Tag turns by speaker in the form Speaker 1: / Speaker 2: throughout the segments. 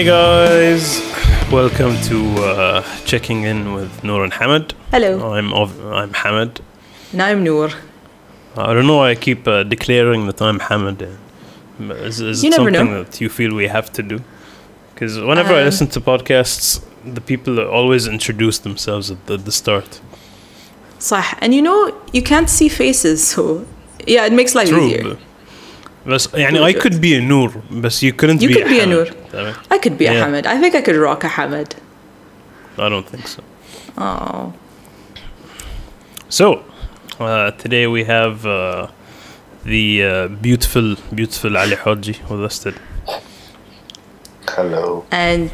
Speaker 1: Hey guys, welcome to uh, checking in with Noor and Hamid.
Speaker 2: Hello.
Speaker 1: I'm Ov- I'm Hamid.
Speaker 2: And I'm Noor.
Speaker 1: I don't know why I keep uh, declaring that I'm Hamid. Is, is
Speaker 2: You
Speaker 1: it
Speaker 2: never
Speaker 1: something
Speaker 2: know.
Speaker 1: that you feel we have to do? Because whenever I
Speaker 2: Um,
Speaker 1: listen to podcasts, the people always introduce themselves at the, the start.
Speaker 2: صح. And you know, you can't see faces, so yeah, it makes life
Speaker 1: True.
Speaker 2: easier.
Speaker 1: but- بس يعني I could be a Noor But you couldn't
Speaker 2: you
Speaker 1: be
Speaker 2: could be a Noor. I could be a Hamid I think I could rock a Hamid
Speaker 1: I don't think so.
Speaker 2: Oh.
Speaker 1: So uh, today we have uh, the uh, beautiful beautiful Ali Haji with us today.
Speaker 3: Hello.
Speaker 2: And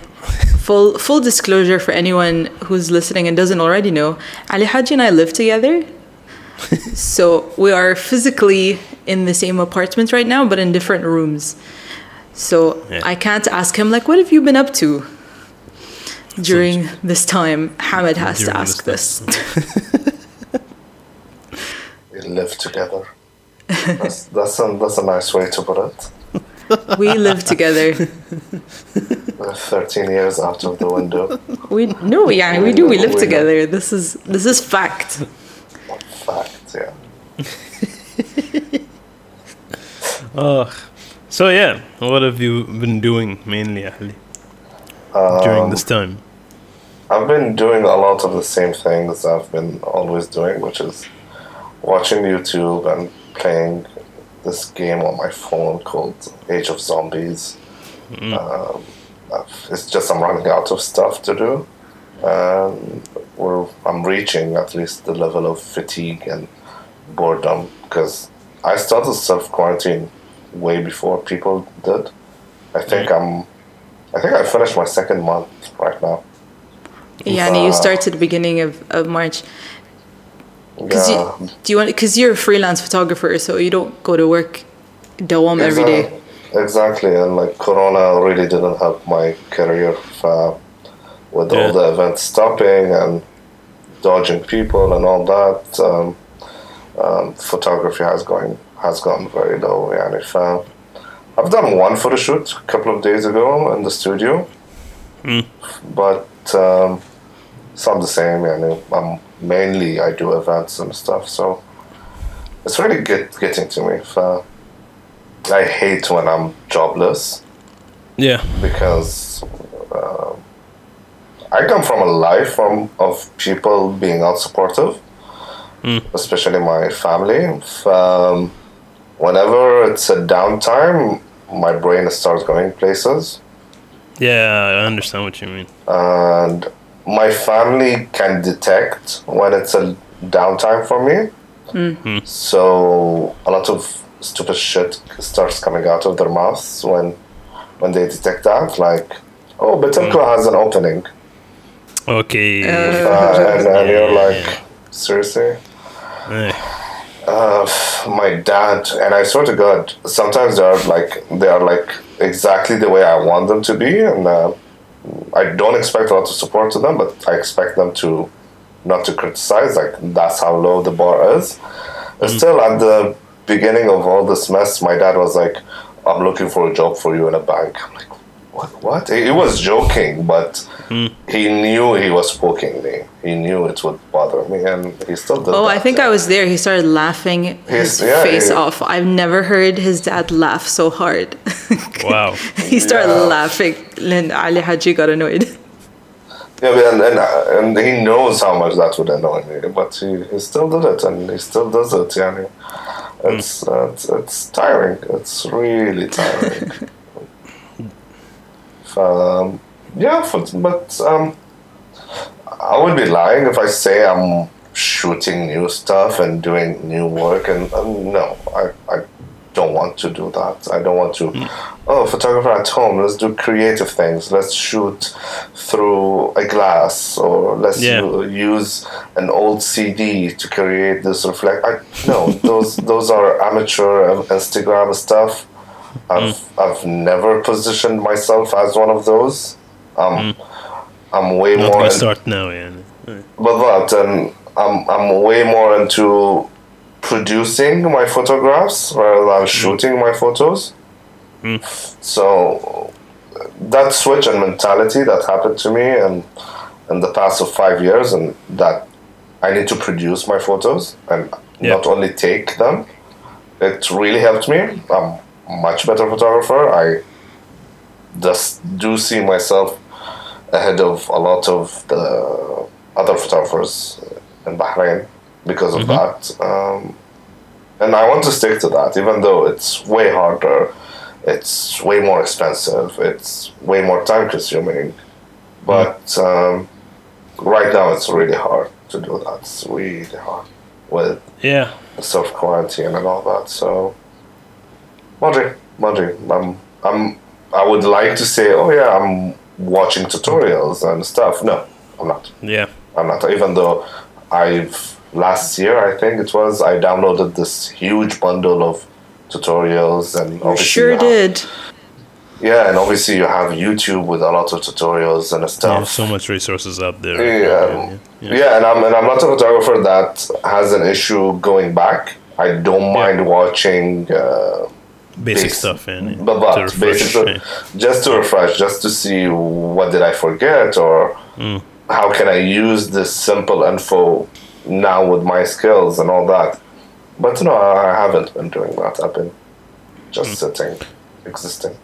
Speaker 2: full full disclosure for anyone who's listening and doesn't already know Ali Haji and I live together. So we are physically in the same apartment right now, but in different rooms. So
Speaker 1: Yeah.
Speaker 2: I can't ask him like, "What have you been up to?" During this time, Hamid has to ask
Speaker 1: this
Speaker 2: this.
Speaker 3: We live together. That's, that's, a, that's a nice way to put it.
Speaker 2: we live together.
Speaker 3: 13 years out of the window.
Speaker 2: We no, yeah, we do. We live
Speaker 3: We know.
Speaker 2: together. This is this is fact.
Speaker 3: Fact, yeah.
Speaker 1: Oh, so yeah, what have you been doing mainly, Ali,
Speaker 3: Um,
Speaker 1: during this time?
Speaker 3: I've been doing a lot of the same things I've been always doing, which is watching YouTube and playing this game on my phone called Age of Zombies. Um, it's just I'm running out of stuff to do. Um, we're, I'm reaching at least the level of fatigue and boredom because I started self quarantine way before people did. I think I'm. I think I finished my second month right now.
Speaker 2: Yeah, and you
Speaker 3: Uh,
Speaker 2: start at the beginning of, of March. Cause
Speaker 3: Yeah.
Speaker 2: you, do you want? Because you're a freelance photographer, so you don't go to work, dawam every day.
Speaker 3: Exactly, and like Corona really didn't help my career uh, with
Speaker 1: Yeah.
Speaker 3: all the events stopping and dodging people and all that. Um, um, photography has going has gotten very low. And if uh, I've done one photo shoot a couple of days ago in the studio, mm. but um, it's not the same. I mean, I'm mainly I do events and stuff, so it's really get, getting to me. If, uh, I hate when I'm jobless.
Speaker 1: Yeah,
Speaker 3: because. Uh, I come from a life from of people being unsupportive, mm. especially my family. Um, whenever it's a downtime, my brain starts going places,
Speaker 1: yeah, I understand what you mean.
Speaker 3: and my family can detect when it's a downtime for me. Hmm. So a lot of stupid shit starts coming out of their mouths when when they detect that, like, oh, Batelco has an opening.
Speaker 1: Okay.
Speaker 3: Uh, and, and you're like, seriously?
Speaker 1: eh,
Speaker 3: Uh, my dad and I swear to God, sometimes they are like they are like exactly the way I want them to be, and uh, I don't expect a lot of support to them, but I expect them to not to criticize. Like that's how low the bar is. But Still, at the beginning of all this mess, my dad was like, "I'm looking for a job for you in a bank." I'm like, "What? What?" He, he was joking, but he knew he was poking me. He knew it would bother me, and he still did. It.
Speaker 2: Oh, I
Speaker 3: that.
Speaker 2: think I was there. He started laughing his
Speaker 3: He's- yeah,
Speaker 2: face
Speaker 3: he-
Speaker 2: off. I've never heard his dad laugh so hard.
Speaker 1: wow.
Speaker 2: he started
Speaker 3: Yeah.
Speaker 2: laughing. Then Ali Haji got annoyed.
Speaker 3: Yeah, but and, and and he knows how much that would annoy me, but he, he still did it, and he still does it. Yeah, it's uh, it's, it's tiring. It's really tiring. um, yeah, for, but um, I would be lying if I say I'm shooting new stuff and doing new work, and um, no, I I don't want to do that. I don't want to. Oh, photographer at home. Let's do creative things. Let's shoot through a glass, or let's
Speaker 1: Yeah.
Speaker 3: u- use an old CD to create this reflect. I, no, those those are amateur Instagram stuff. I've mm. I've never positioned myself as one of those. Um, mm. I'm way
Speaker 1: Not
Speaker 3: more. in-
Speaker 1: start now, yeah. Eh,
Speaker 3: but that, and um, I'm I'm way more into producing my photographs rather than mm. shooting my photos. So that switch and mentality that happened to me and in the past of five years, and that I need to produce my photos and
Speaker 1: Yeah.
Speaker 3: not only take them. It really helped me. A much better photographer. I just do see myself ahead of a lot of the other photographers in Bahrain because of that. Um, and I want to stick to that, even though it's way harder, it's way more expensive, it's way more time consuming. But um, right now, it's really hard to do that. It's really hard with
Speaker 1: Yeah.
Speaker 3: self quarantine and all that. So, Madri, Madri, I'm, I'm, I would like to say, oh yeah, I'm watching tutorials and stuff. No, I'm not.
Speaker 1: Yeah.
Speaker 3: I'm not. Even though I've last year, I think it was, I downloaded this huge bundle of tutorials and
Speaker 2: You
Speaker 3: obviously
Speaker 2: sure
Speaker 3: you have-
Speaker 2: did.
Speaker 3: yeah, and obviously you have YouTube with a lot of tutorials and
Speaker 1: Yeah,
Speaker 3: stuff.
Speaker 1: so much resources out there.
Speaker 3: Yeah.
Speaker 1: Yeah.
Speaker 3: Yeah, and I'm and I'm not a photographer that has an issue going back. I don't mind watching, uh,
Speaker 1: basic
Speaker 3: base,
Speaker 1: stuff in.
Speaker 3: But, but
Speaker 1: basic
Speaker 3: just to refresh, just to see what did I forget or
Speaker 1: mm.
Speaker 3: how can I use this simple info now with my skills and all that. But no, I haven't been doing that. I've been just
Speaker 1: mm.
Speaker 3: sitting, existing.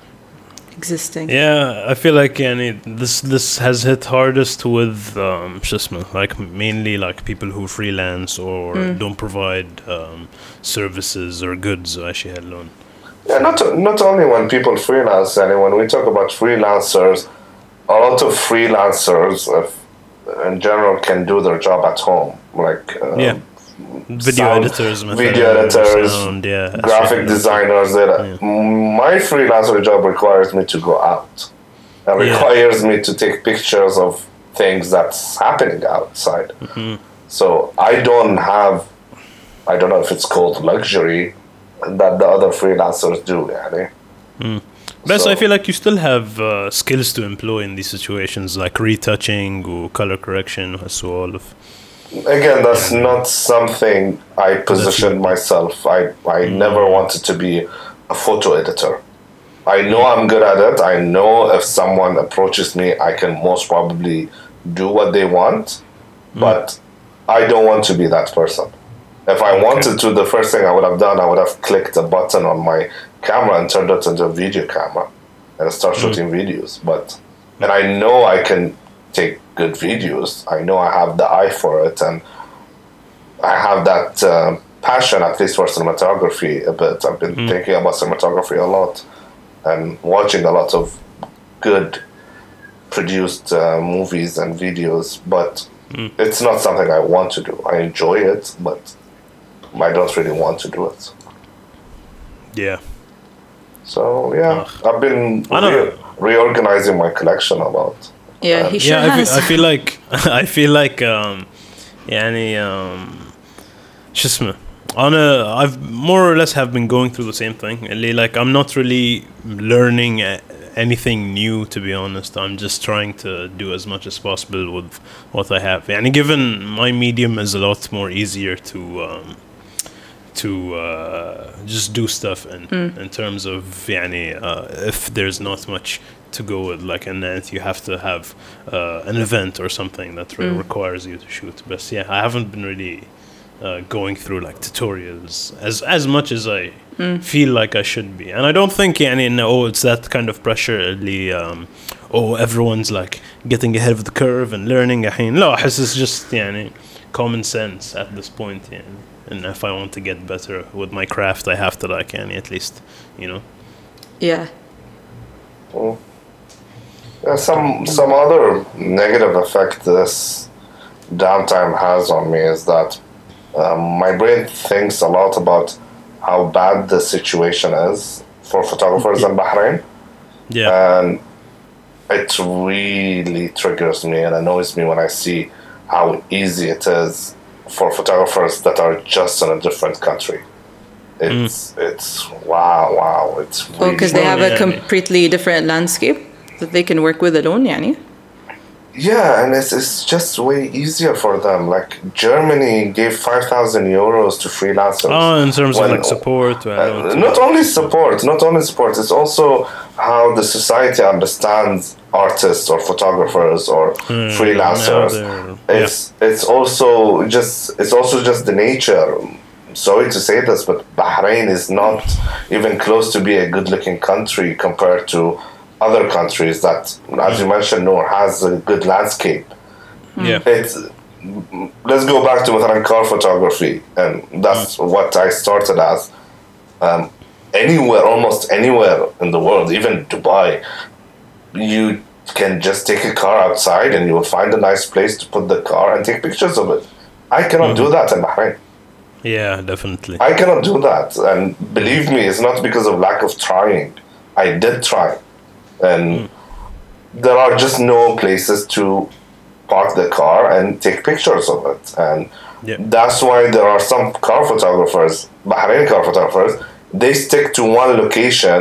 Speaker 2: Existing.
Speaker 1: Yeah, I feel like any this this has hit hardest with um, like mainly like people who freelance or mm. don't provide um, services or goods. Actually, alone.
Speaker 3: Yeah, not not only when people freelance. I mean, when we talk about freelancers, a lot of freelancers, uh, in general, can do their job at home. Like uh,
Speaker 1: yeah, video
Speaker 3: sound,
Speaker 1: editors,
Speaker 3: video editors,
Speaker 1: sound, yeah,
Speaker 3: graphic designers. That yeah. my freelancer job requires me to go out.
Speaker 1: It
Speaker 3: requires yeah. me to take pictures of things that's happening outside.
Speaker 1: Mm-hmm.
Speaker 3: So I don't have, I don't know if it's called luxury that the other freelancers do. Yani. Hmm.
Speaker 1: But
Speaker 3: So-
Speaker 1: I feel like you still have uh, skills to employ in these situations, like retouching or color correction, so all of.
Speaker 3: Again, that's not something I positioned myself. I, I hmm. never wanted to be a photo editor. I know hmm. I'm good at it. I know if someone approaches me, I can most probably do what they want, but I don't want to be that person. If I wanted to, the first thing I would have done, I would have clicked a button on my camera and turned it into a video camera and start shooting videos. But, and I know I can take good videos. I know I have the eye for it, and I have that uh, passion, at least for cinematography, a bit. I've been thinking about cinematography a lot and watching a lot of good produced uh, movies and videos, but it's not something I want to do. I enjoy it, but I don't really want to do it.
Speaker 1: Yeah.
Speaker 3: So yeah, Ugh. I've been re- reorganizing my collection a lot.
Speaker 2: Yeah, um, he sure
Speaker 1: yeah,
Speaker 2: has.
Speaker 1: I feel, I feel like I feel like um, yani um, I on a I've more or less have been going through the same thing. Like I'm not really learning anything new to be honest. I'm just trying to do as much as possible with what I have. And given my medium is a lot more easier to um, to uh, just do stuff in in terms of يعني uh, if there's not much to go with like an event you have to have uh, an event or something that re- requires you to shoot but yeah I haven't been really uh, going through like tutorials as as much as I feel like I should be and I don't think يعني إنه, oh it's that kind of pressure اللي um, oh everyone's like getting ahead of the curve and learning الحين لا أحس it's just يعني common sense at this point يعني and if I want to get better with my craft, I have to like any at least, you know.
Speaker 2: Yeah. Mm.
Speaker 3: yeah some some other negative effect this downtime has on me is that um, my brain thinks a lot about how bad the situation is for photographers yeah. in Bahrain.
Speaker 1: Yeah.
Speaker 3: And it really triggers me and annoys me when I see how easy it is for photographers that are just in a different country. It's mm. it's wow wow it's.
Speaker 2: Oh, really oh, because they have
Speaker 1: yeah, a
Speaker 2: completely different landscape that they can work with alone.
Speaker 3: Yeah and it's, it's just way easier for them. Like Germany gave five thousand euros to freelancers.
Speaker 1: Oh, in terms
Speaker 3: When-
Speaker 1: of like support.
Speaker 3: Uh, not only support, not only support. It's also how the society understands artists or photographers or freelancers.
Speaker 1: now they're-
Speaker 3: It's it's also just it's also just the nature. Sorry to say this, but Bahrain is not even close to be a good-looking country compared to other countries that, as you mentioned, Noor has a good landscape
Speaker 1: yeah.
Speaker 3: it's let's go back to مثلا car photography and that's what I started as um, anywhere almost anywhere in the world even Dubai you can just take a car outside and you will find a nice place to put the car and take pictures of it I cannot do that in Bahrain
Speaker 1: Yeah, definitely.
Speaker 3: I cannot do that and believe me it's not because of lack of trying I did try and hmm. there are just no places to park the car and take pictures of it. And
Speaker 1: Yeah.
Speaker 3: that's why there are some car photographers Bahraini car photographers they stick to one location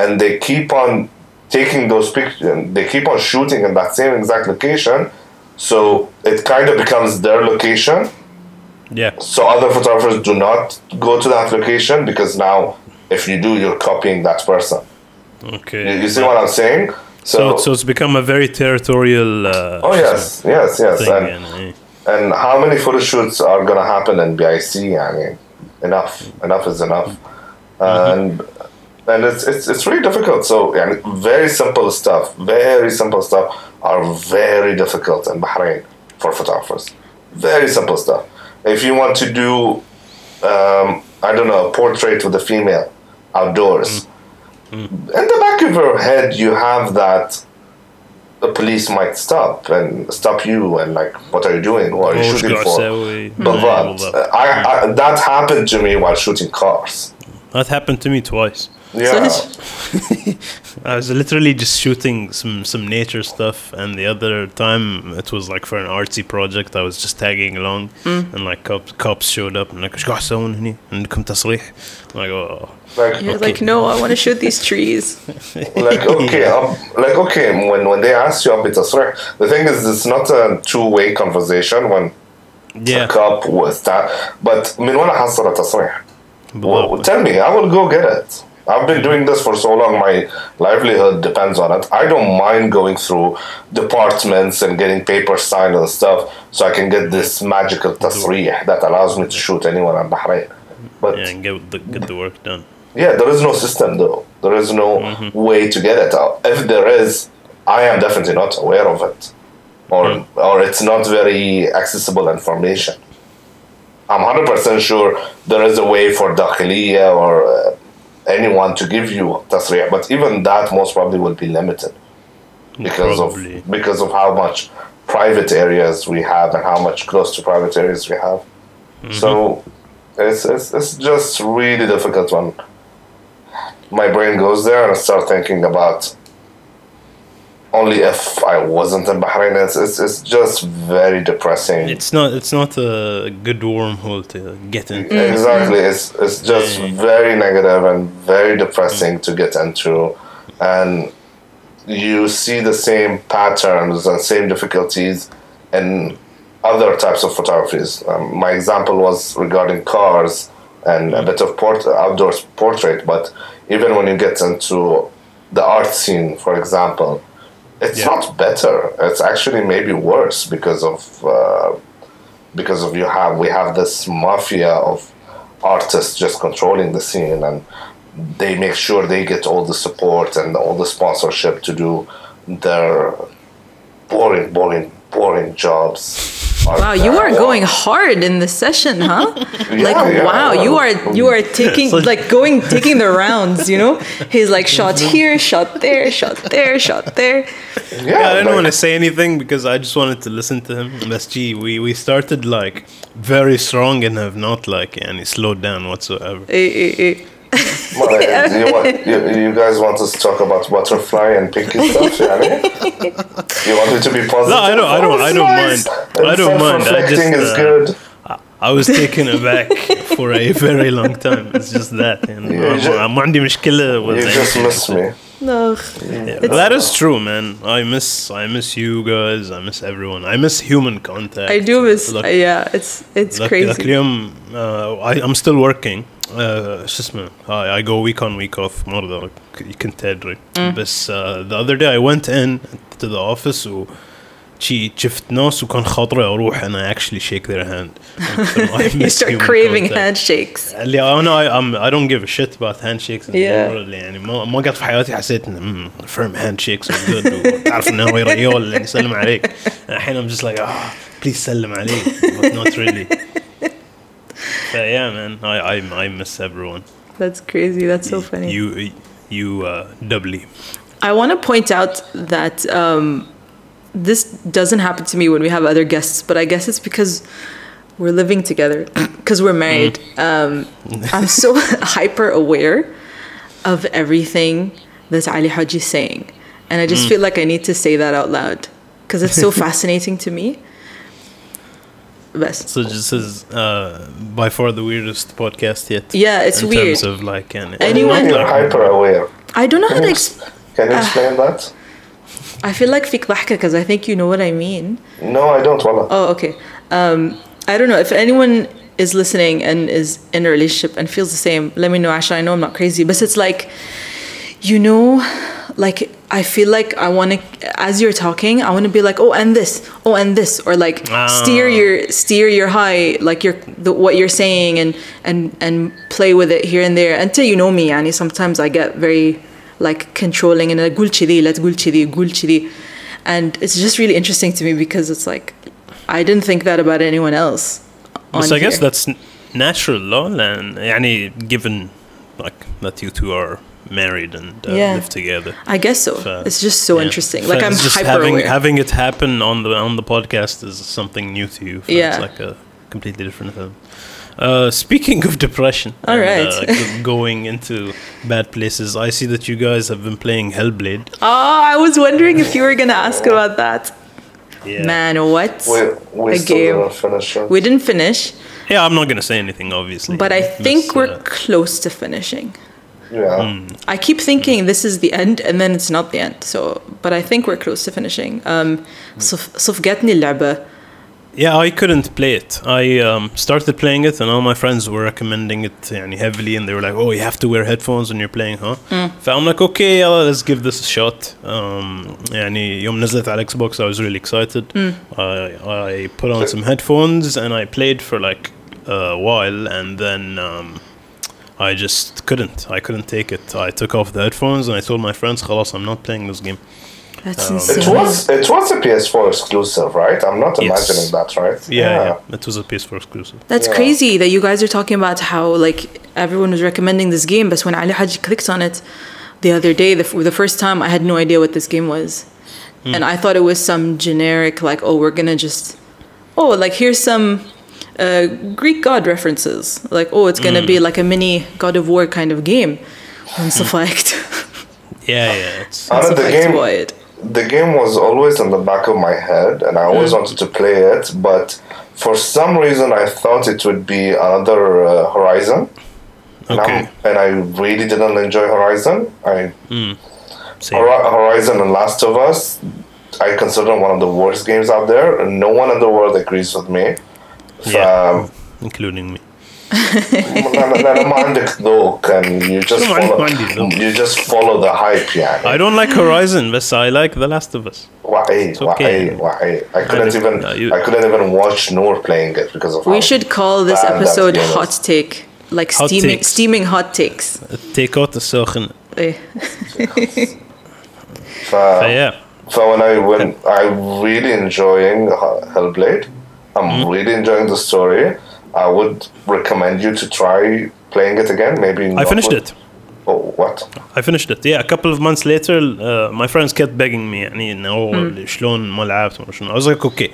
Speaker 3: and they keep on taking those pictures they keep on shooting in that same exact location. So it kind of becomes their location.
Speaker 1: Yeah.
Speaker 3: so other photographers do not go to that location because now if you do you're copying that person
Speaker 1: Okay.
Speaker 3: you, you see what i'm saying
Speaker 1: So, so it's become a very territorial. Uh,
Speaker 3: oh yes yes yes
Speaker 1: Thing,
Speaker 3: and,
Speaker 1: and,
Speaker 3: and how many photo shoots are gonna happen in BIC? I mean, enough. Enough is enough. And and it's it's it's really difficult. So yeah, very simple stuff, very simple stuff are very difficult in Bahrain for photographers. Very simple stuff. If you want to do, um, I don't know, a portrait with a female outdoors, Mm. In the back of your head, you have that the police might stop and stop you and like what are you doing what are you shooting for
Speaker 1: but.
Speaker 3: I, I, that happened to me while shooting cars
Speaker 1: that happened to me twice
Speaker 3: yeah
Speaker 1: I was literally just shooting some some nature stuff, and the other time it was like for an artsy project. I was just tagging along, and like cops cops showed up and like ايش قاعد تسوون هني؟ عندكم تصريح؟ I'm like oh.
Speaker 3: like
Speaker 2: You're like, no, I want to shoot these trees.
Speaker 3: like okay um, like okay when when they ask you a bit the thing is it's not a two-way conversation when a
Speaker 1: Yeah.
Speaker 3: cop was that but من وين حصل التصريح Well,
Speaker 1: بالضبط.
Speaker 3: tell me, I will go get it. I've been doing this for so long, my livelihood depends on it. I don't mind going through departments and getting papers signed and stuff so I can get this magical tasrih that allows me to shoot anyone in Bahrain. But
Speaker 1: Yeah, and get the get the work done.
Speaker 3: yeah, there is no system though. There is no way to get it out. If there is, I am definitely not aware of it. Or or it's not very accessible information. I'm 100% sure there is a way for Dakhiliya or uh, anyone to give you tasrih, but even that most probably will be limited because
Speaker 1: Probably.
Speaker 3: of because of how much private areas we have and how much close to private areas we have. Mm-hmm. So it's, it's it's just really difficult when my brain goes there and I start thinking about only if I wasn't in Bahrain. It's, it's, it's just very depressing.
Speaker 1: It's not it's not a good wormhole to get into.
Speaker 3: Exactly. It's it's just
Speaker 1: Yeah.
Speaker 3: very negative and very depressing to get into, and you see the same patterns and same difficulties in other types of photographies. Um, my example was regarding cars and a bit of port outdoors portrait, but even when you get into the art scene, for example, it's
Speaker 1: Yeah.
Speaker 3: not better. It's actually maybe worse because of. Uh, because of you have we have this mafia of artists just controlling the scene and they make sure they get all the support and all the sponsorship to do their boring boring boring jobs
Speaker 2: Wow, you are going hard in the session, huh? like
Speaker 3: yeah,
Speaker 2: wow, you are you are taking
Speaker 1: So-
Speaker 2: like going taking the rounds, you know? He's like shot here, shot there, shot there, shot there.
Speaker 3: yeah,
Speaker 1: Yeah, I didn't
Speaker 3: like-
Speaker 1: want to say anything because I just wanted to listen to him. But gee, we, we started like very strong and have not like any slowed down whatsoever.
Speaker 2: Eh, eh, eh.
Speaker 3: Well, uh, do you, want, you, you guys want us to talk about butterfly and pinky stuff يعني? you want it to be positive
Speaker 1: No, I don't- I don't-
Speaker 3: Oh,
Speaker 1: I
Speaker 3: it's
Speaker 1: don't
Speaker 3: nice.
Speaker 1: mind. I
Speaker 3: And
Speaker 1: don't mind. I
Speaker 3: self-reflecting
Speaker 1: just,
Speaker 3: is
Speaker 1: uh,
Speaker 3: good
Speaker 1: I was taken aback for a very long time. It's just that. And
Speaker 3: You ju-
Speaker 1: ما عندي مشكلة with
Speaker 3: you just
Speaker 1: anything.
Speaker 3: miss me
Speaker 2: No.
Speaker 1: Yeah, that is true, man. I miss I miss you guys. I miss everyone. I miss human contact.
Speaker 2: I do miss.
Speaker 1: Look,
Speaker 2: yeah, it's it's
Speaker 1: look,
Speaker 2: crazy.
Speaker 1: look, اليوم uh, I, I'm still working. Uh, شو اسمه I, I go week on week off مرة كنت تدري بس uh, the other day I went in to the office و شي شفت ناس وكان خاطري اروح and I actually shake their hand. I
Speaker 2: you
Speaker 1: miss
Speaker 2: start
Speaker 1: human
Speaker 2: craving
Speaker 1: contact.
Speaker 2: handshakes.
Speaker 1: اللي انا I, I'm, I don't give a shit about handshakes in
Speaker 2: Yeah.
Speaker 1: general يعني ما ما قد في حياتي حسيت ان mm, firm handshakes are good وتعرف انه هو ريال اللي يسلم عليك الحين I'm just like ah please سلم علي but not really so yeah man I, I I miss everyone
Speaker 2: That's crazy. That's so funny.
Speaker 1: you you uh, doubly
Speaker 2: I want to point out that um, this doesn't happen to me when we have other guests, but I guess it's because we're living together, because we're married. Um, I'm so hyper aware of everything that Ali Haji is saying. And I just feel like I need to say that out loud because it's so fascinating to me. Best.
Speaker 1: so this is uh, by far the weirdest podcast yet
Speaker 2: Yeah, it's
Speaker 1: in
Speaker 2: weird.
Speaker 1: terms of like an
Speaker 2: Anyone-
Speaker 3: You're hyper aware.
Speaker 2: I don't know how to.
Speaker 3: you,
Speaker 2: Ex-
Speaker 3: can you explain that?
Speaker 2: I feel like fik because I think you know what I mean.
Speaker 3: No, I don't. Wallah.
Speaker 2: Oh, okay. Um, I don't know if anyone is listening and is in a relationship and feels the same. Let me know. Actually, I know I'm not crazy, but it's like, you know, like I feel like I want to, as you're talking, I want to be like, oh, and this, oh, and this, or like steer
Speaker 1: oh.
Speaker 2: your steer your high, like your the, what you're saying, and and and play with it here and there until you know me. And sometimes I get very like controlling and uh, like gulchidi, let's gulchidi, gulchidi, and it's just really interesting to me because it's like I didn't think that about anyone else.
Speaker 1: So
Speaker 2: here.
Speaker 1: I guess that's natural, law, and any given like that you two are married and uh,
Speaker 2: Yeah.
Speaker 1: live together.
Speaker 2: I guess so.
Speaker 1: So,
Speaker 2: it's just so
Speaker 1: Yeah.
Speaker 2: interesting.
Speaker 1: So
Speaker 2: Like I'm
Speaker 1: just
Speaker 2: hyper
Speaker 1: having
Speaker 2: aware.
Speaker 1: having it happen on the on the podcast is something new to you. So
Speaker 2: Yeah.
Speaker 1: it's like a completely different thing. Uh, speaking of depression,
Speaker 2: All
Speaker 1: and,
Speaker 2: right.
Speaker 1: uh, going into bad places, I see that you guys have been playing Hellblade.
Speaker 2: oh, I was wondering if you were gonna ask about that.
Speaker 1: Yeah,
Speaker 2: Man, what?
Speaker 3: We, we
Speaker 2: A game.
Speaker 3: didn't finish it.
Speaker 2: We didn't finish,
Speaker 1: yeah. I'm not gonna say anything, obviously,
Speaker 2: but I think
Speaker 1: But,
Speaker 2: we're
Speaker 1: uh,
Speaker 2: close to finishing.
Speaker 3: yeah.
Speaker 1: Hmm.
Speaker 2: I keep thinking this is the end, and then it's not the end. So, but I think we're close to finishing. Um, صف- صفقتني اللعبة.
Speaker 1: Yeah, I couldn't play it. I um, started playing it, and all my friends were recommending it يعني, heavily, and they were like, "Oh, you have to wear headphones when you're playing, huh?" So I'm like, "Okay, yeah, let's give this a shot." Um, يعني يوم نزلت على Xbox, I was really excited. I, I put on some headphones and I played for like a while, and then um, I just couldn't. I couldn't take it. I took off the headphones and I told my friends, "Khalas, I'm not playing this game."
Speaker 2: That's
Speaker 3: um,
Speaker 2: insane.
Speaker 3: It was it was a PS4 exclusive, right? I'm not
Speaker 1: yes.
Speaker 3: imagining that, right?
Speaker 1: Yeah, yeah, yeah, it was a PS4 exclusive.
Speaker 2: That's
Speaker 3: yeah.
Speaker 2: crazy that you guys are talking about how like everyone was recommending this game, but when Ali Haji clicked on it the other day, the, the first time, I had no idea what this game was, mm. and I thought it was some generic like, oh, we're gonna just, oh, like here's some uh, Greek god references. Like, oh, it's going to mm. be hmm. like a mini God of War kind of game. and so hmm.
Speaker 1: like yeah, yeah. It's,
Speaker 3: it's the game, the game was always in the back of my head, and I always mm. wanted to play it, but for some reason I thought it would be another uh, Horizon.
Speaker 1: Okay.
Speaker 3: And I really didn't enjoy Horizon. I
Speaker 1: mm.
Speaker 3: Hor- Horizon and Last of Us, I consider one of the worst games out there. and No one in the world agrees with me.
Speaker 1: Yeah, um, including me.
Speaker 3: Never mind though, and you just follow,
Speaker 1: mm,
Speaker 3: you just follow the hype, yeah.
Speaker 1: I don't like Horizon, but I like The Last of Us.
Speaker 3: Why?
Speaker 1: It's okay.
Speaker 3: Why? Why? I couldn't even
Speaker 1: no, you,
Speaker 3: I couldn't even watch nor playing it because of.
Speaker 2: We should call this episode "Hot Take," like
Speaker 1: hot
Speaker 2: steaming
Speaker 1: takes.
Speaker 2: steaming hot takes.
Speaker 1: Uh, take out the sochen.
Speaker 2: Eh.
Speaker 3: so,
Speaker 1: yeah.
Speaker 3: So when I when I'm really enjoying Hellblade, I'm
Speaker 1: Mm-hmm.
Speaker 3: really enjoying the story. I would recommend you to try playing it again. Maybe
Speaker 1: I
Speaker 3: not
Speaker 1: finished
Speaker 3: with-
Speaker 1: it.
Speaker 3: Oh, what?
Speaker 1: I finished it. Yeah, a couple of months later, uh, my friends kept begging me يعني انه شلون ما لعبت ما شلون. I was like, okay,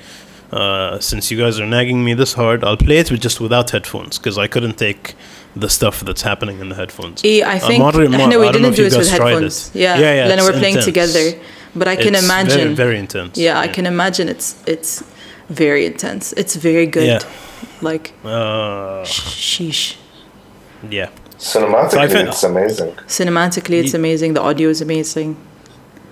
Speaker 1: uh, since you guys are nagging me this hard, I'll play it with just without headphones because I couldn't take the stuff that's happening in the headphones.
Speaker 2: Yeah, I
Speaker 1: Uh,
Speaker 2: think
Speaker 1: مرة-
Speaker 2: احنا
Speaker 1: I
Speaker 2: we
Speaker 1: don't know
Speaker 2: didn't
Speaker 1: if
Speaker 2: do
Speaker 1: you
Speaker 2: it with
Speaker 1: guys tried
Speaker 2: headphones.
Speaker 1: it.
Speaker 2: Yeah,
Speaker 1: yeah, yeah.
Speaker 2: Lena,
Speaker 1: it's
Speaker 2: we're playing
Speaker 1: intense.
Speaker 2: together. But I can
Speaker 1: It's
Speaker 2: imagine.
Speaker 1: very, very intense.
Speaker 2: yeah, I can imagine it's it's very intense. It's very good.
Speaker 1: Yeah.
Speaker 2: Like
Speaker 1: Uh,
Speaker 2: sheesh.
Speaker 1: yeah.
Speaker 3: Cinematically,
Speaker 1: fin-
Speaker 3: it's amazing.
Speaker 2: Cinematically, it's
Speaker 1: Ye-
Speaker 2: amazing. The audio is amazing.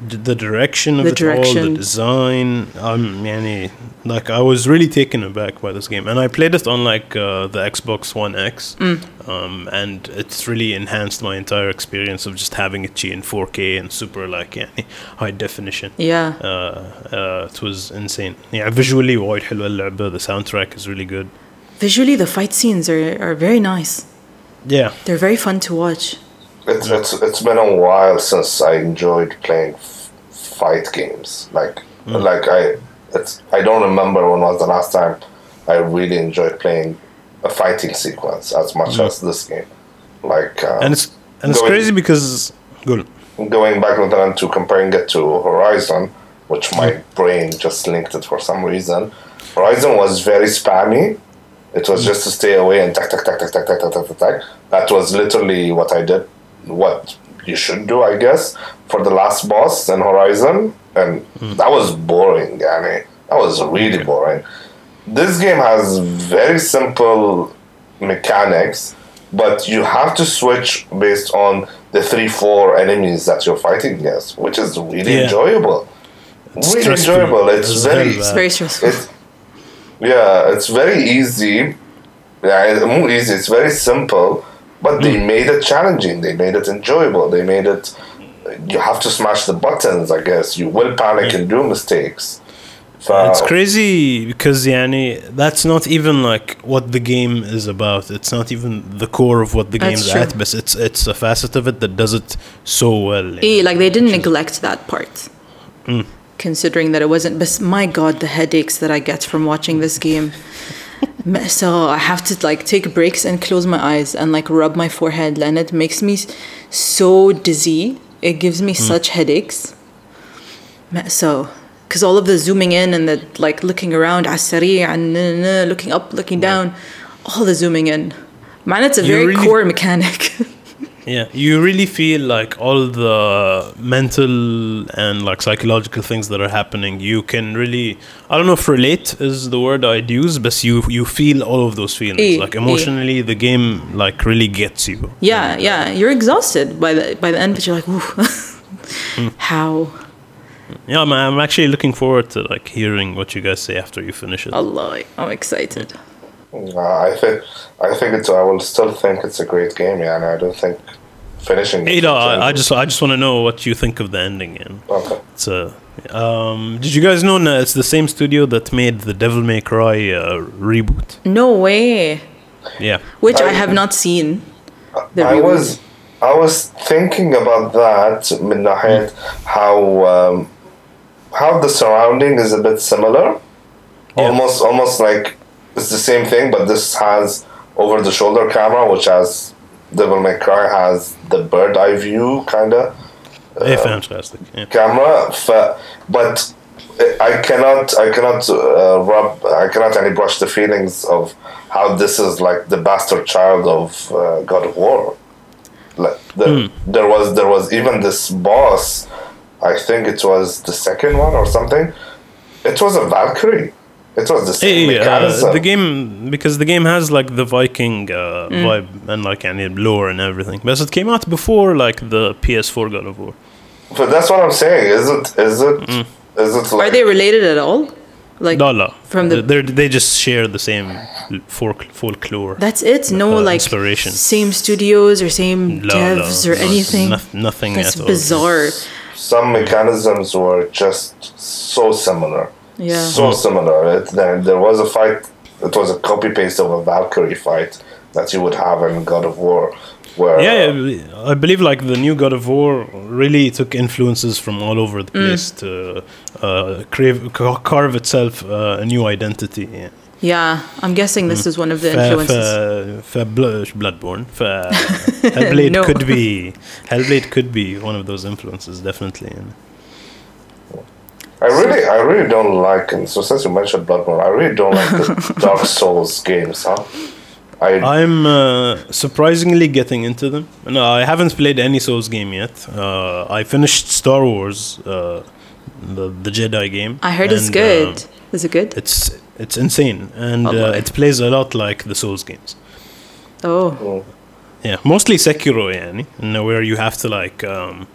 Speaker 1: D- the direction of
Speaker 2: The
Speaker 1: it all,
Speaker 2: direction.
Speaker 1: the design. Um, yani, like I was really taken aback by this game, and I played it on like uh, the Xbox One X,
Speaker 2: Mm.
Speaker 1: um, and it's really enhanced my entire experience of just having it in 4K and super like yani, high definition.
Speaker 2: Yeah.
Speaker 1: Uh, uh, it was insane. Yeah, visually وايد حلوة اللعبة. The soundtrack is really good.
Speaker 2: Visually, the fight scenes are, are very nice.
Speaker 1: Yeah,
Speaker 2: They're very fun to watch.
Speaker 3: It's it's it's been a while since I enjoyed playing f- fight games. Like hmm. like I it's I don't remember when was the last time I really enjoyed playing a fighting sequence as much hmm. as this game. Like uh,
Speaker 1: and it's and it's
Speaker 3: Going-
Speaker 1: crazy because good.
Speaker 3: going back them to comparing it to Horizon, which my hmm. brain just linked it for some reason. Horizon was very spammy. It was just to stay away and tack tack tack tack tack tack tack tack. tack. That was literally what I did. What you should do, I guess, for the last boss and Horizon, and hmm. that was boring. Yani. That was really boring. This game has very simple mechanics, but you have to switch based on the three, four enemies that you're fighting against, which is really
Speaker 1: Yeah.
Speaker 3: enjoyable.
Speaker 1: It's
Speaker 3: really
Speaker 1: stressful
Speaker 3: enjoyable. It's
Speaker 1: as
Speaker 3: very,
Speaker 1: hell,
Speaker 2: It's very stressful.
Speaker 3: it's, yeah, it's very easy. Yeah, it's more easy. It's very simple, but they
Speaker 1: Hmm.
Speaker 3: made it challenging. They made it enjoyable. They made it. You have to smash the buttons. I guess you will panic and do mistakes.
Speaker 1: It's crazy because yani, that's not even like what the game is about. It's not even the core of what the
Speaker 2: That's
Speaker 1: game's
Speaker 2: true.
Speaker 1: at, but it's it's a facet of it that does it so well.
Speaker 2: Eh, like they didn't neglect that part.
Speaker 1: Mm.
Speaker 2: Considering that it wasn't, but my god, the headaches that I get from watching this game. So I have to like take breaks and close my eyes and like rub my forehead, and it makes me so dizzy. It gives me hmm. such headaches. So, because all of the zooming in and the like looking around, asari and looking up, looking down, all the zooming in. Man, it's a very
Speaker 1: really-
Speaker 2: core mechanic.
Speaker 1: Yeah, you really feel like all the mental and like psychological things that are happening. You can really, I don't know if relate is the word I'd use, but you you feel all of those feelings.
Speaker 2: Eh,
Speaker 1: like
Speaker 2: eh.
Speaker 1: emotionally, the game like really gets you.
Speaker 2: Yeah, yeah. You're exhausted by the by the end, but you're like, ooh, how?
Speaker 1: Yeah, I'm, I'm actually looking forward to like hearing what you guys say after you finish it.
Speaker 2: Allah, I'm excited.
Speaker 3: Uh, I think I think it's. I will still think it's a great game. Yeah, and I don't think finishing. it
Speaker 1: Hey, no,
Speaker 3: is
Speaker 1: I, I
Speaker 3: enjoyable.
Speaker 1: just I just want to know what you think of the ending. And
Speaker 3: Okay.
Speaker 1: it's a. Um, did you guys know that it's the same studio that made the Devil May Cry uh, reboot?
Speaker 2: No way.
Speaker 1: Yeah.
Speaker 2: Which I
Speaker 3: I-
Speaker 2: have not seen. The
Speaker 3: I
Speaker 2: reboot.
Speaker 3: was I was thinking about that من ناحية how um, how the surrounding is a bit similar.
Speaker 1: Yeah.
Speaker 3: Almost almost like it's the same thing, but this has over the shoulder camera, which has Devil May Cry has the bird eye view kinda
Speaker 1: Hey, fantastic. Yeah.
Speaker 3: camera. ف, but I cannot I cannot uh, rub I cannot any brush the feelings of how this is like the bastard child of uh, God of War. Like the, there was there was even this boss. I think it was the second one or something. It was a Valkyrie. It was the same
Speaker 1: Hey, uh, the game because the game has like the Viking uh, vibe and like any lore and everything. But it came out before like the PS4 God of War.
Speaker 3: but that's what I'm saying. Is it is it is it like
Speaker 2: Are they related at all? Like
Speaker 1: No, no.
Speaker 2: from the-
Speaker 1: they they just share the same folk folklore.
Speaker 2: that's it? No,
Speaker 1: uh,
Speaker 2: like
Speaker 1: inspiration.
Speaker 2: same studios or same
Speaker 1: No,
Speaker 2: devs
Speaker 1: no,
Speaker 2: or
Speaker 1: no,
Speaker 2: anything.
Speaker 1: noth- nothing
Speaker 2: That's
Speaker 1: at all.
Speaker 2: bizarre.
Speaker 3: some mechanisms were just so similar.
Speaker 2: Yeah.
Speaker 3: So similar. It, there, there was a fight. It was a copy paste of a Valkyrie fight that you would have in God of War. Where,
Speaker 1: yeah, uh, I believe like the new God of War really took influences from all over the mm. place to uh, crave, carve itself uh, a new identity. Yeah.
Speaker 2: yeah I'm guessing this mm. is one of the influences.
Speaker 1: For, Bloodborne, Hellblade
Speaker 2: no.
Speaker 1: could be Hellblade could be one of those influences, definitely. Yeah.
Speaker 3: I really, I really don't like. And so since you mentioned Bloodborne, I really don't like the Dark Souls games, huh? I
Speaker 1: am uh, surprisingly getting into them. No, I haven't played any Souls game yet. Uh, I finished Star Wars, uh, the the Jedi game.
Speaker 2: I heard
Speaker 1: and, it's
Speaker 2: good.
Speaker 1: Uh,
Speaker 2: Is it good?
Speaker 1: It's it's insane, and
Speaker 2: oh
Speaker 1: uh, it plays a lot like the Souls games.
Speaker 2: Oh.
Speaker 1: Yeah, mostly Sekiro, and where you have to like. Um,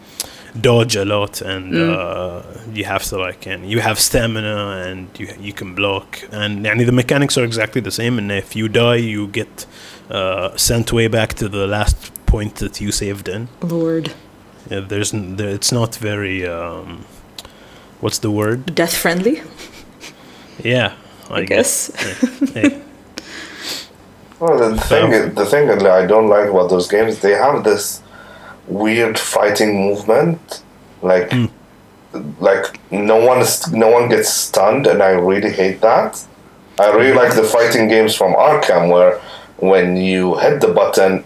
Speaker 1: dodge a lot and uh, you have to like and you have stamina and you you can block and يعني, the mechanics are exactly the same and if you die you get uh, sent way back to the last point that you saved in.
Speaker 2: Lord.
Speaker 1: Yeah, there's n- there, it's not very um, what's the word?
Speaker 2: Death friendly,
Speaker 1: Yeah,
Speaker 2: I, guess.
Speaker 1: Hey,
Speaker 3: Well, the thing, the thing that I don't like about those games, they have this weird fighting movement, like mm. like no one is, no one gets stunned, and I really hate that. I really hmm. like the fighting games from Arkham where when you hit the button,